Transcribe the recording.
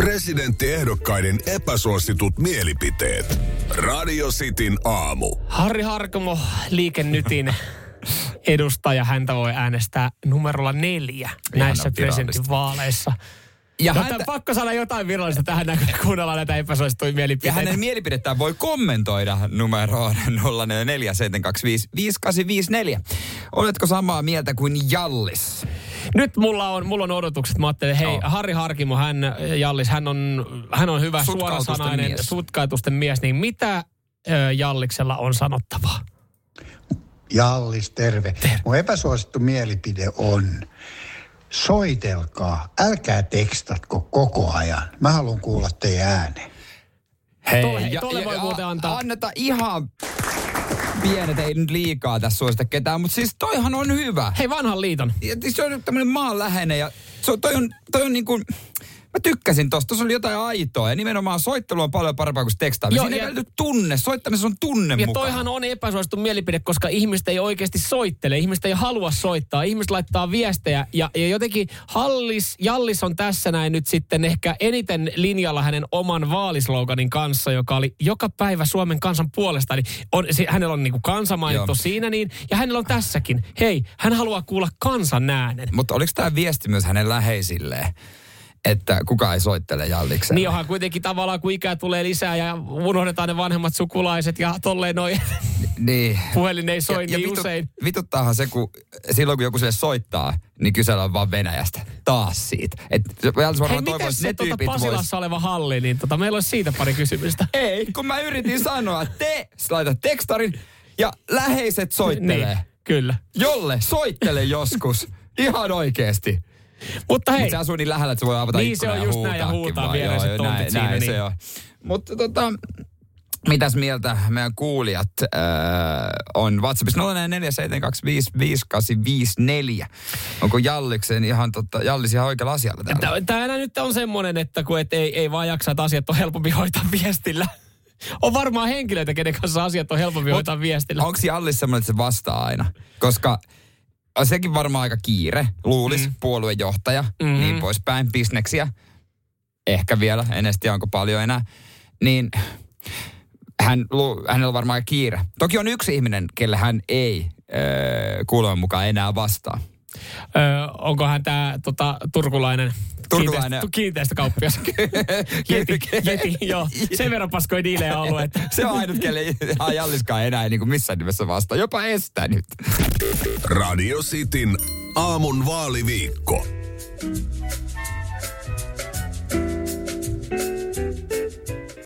Presidenttiehdokkaiden epäsuositut mielipiteet. Radio Cityn aamu. Harri Harkomo, Liikennytin edustaja. Häntä voi äänestää numerolla neljä näissä presidentinvaaleissa. Ja no, häntä... pakko saada jotain virallista tähän näin, kun kuunnellaan näitä epäsuosittuja mielipiteitä. Ja hänen mielipidettään voi kommentoida numeroon 0447255854. Oletko samaa mieltä kuin Jallis? Nyt mulla on, mulla on odotukset. Mä ajattelin, hei, oh. Harri Harkimo, hän, Jallis, hän on, hän on hyvä suorasanainen, mies. sutkaitusten mies. Niin mitä ö, Jalliksella on sanottavaa? Jallis, terve. terve. Mun epäsuosittu mielipide on, soitelkaa, älkää tekstatko koko ajan. Mä haluan kuulla teidän ääneen. Hei, tolle, ja, tolle voi ja, muuten antaa. Anneta ihan pienet, ei nyt liikaa tässä suosita ketään, mutta siis toihan on hyvä. Hei, vanhan liiton. Ja, siis se on tämmöinen maanläheinen ja se, toi on, toi on niin kuin, Mä tykkäsin tosta, tuossa oli jotain aitoa ja nimenomaan soittelu on paljon parempaa kuin tekstaaminen. Siinä ei välity tunne, soittamisessa on tunne Ja mukaan. toihan on epäsuosittu mielipide, koska ihmiset ei oikeasti soittele, ihmiset ei halua soittaa, ihmiset laittaa viestejä ja, ja jotenkin Hallis, Jallis on tässä näin nyt sitten ehkä eniten linjalla hänen oman vaalisloganin kanssa, joka oli joka päivä Suomen kansan puolesta. Eli on, se, hänellä on niinku kansa mainittu Joo. siinä niin, ja hänellä on tässäkin. Hei, hän haluaa kuulla kansan äänen. Mutta oliko tämä viesti myös hänen läheisilleen? Että kuka ei soittele Jallikselle. Niin onhan kuitenkin tavallaan, kun ikää tulee lisää ja unohdetaan ne vanhemmat sukulaiset ja tolleen noin. Niin. Puhelin ei soi ja, niin ja vitu, usein. Vituttaahan se, kun silloin kun joku sille soittaa, niin kysellään vaan Venäjästä. Taas siitä. Et, Hei, miten se tuota Pasilassa vois... oleva halli, niin tota, meillä olisi siitä pari kysymystä. Ei, kun mä yritin sanoa, te laitat tekstarin ja läheiset soittelee. Niin, kyllä. Jolle soittele joskus. Ihan oikeesti. Mutta hei. Mut se asuu niin lähellä, että se voi avata Niin se on just näin ja huutaa viereiset tontit näin, siinä. Näin niin. se on. Mutta tota, mitäs mieltä meidän kuulijat äh, on WhatsAppissa 0447255854. Onko Jalliksen ihan, tota, Jallis ihan oikealla asialla täällä? Täällä nyt on semmoinen, että kun et ei, ei vaan jaksa, että asiat on helpompi hoitaa viestillä. On varmaan henkilöitä, kenen kanssa asiat on helpompi Mut, hoitaa viestillä. Onko Jallis semmoinen, että se vastaa aina? Koska sekin varmaan aika kiire, luulisi, mm. puoluejohtaja, mm-hmm. niin poispäin, bisneksiä. Ehkä vielä, en edes tiedä onko paljon enää. Niin hän, hänellä on varmaan kiire. Toki on yksi ihminen, kelle hän ei kuuleman mukaan enää vastaa. Öö, onkohan tämä tota, turkulainen Turkulainen. Kiinteistökauppias. jeti, jeti, joo. Sen verran paskoi diilejä ollut. Se on ainut, kelle Jalliskaan enää ei niin kuin missään nimessä vastaa. Jopa estää nyt. Radio Cityn aamun vaaliviikko.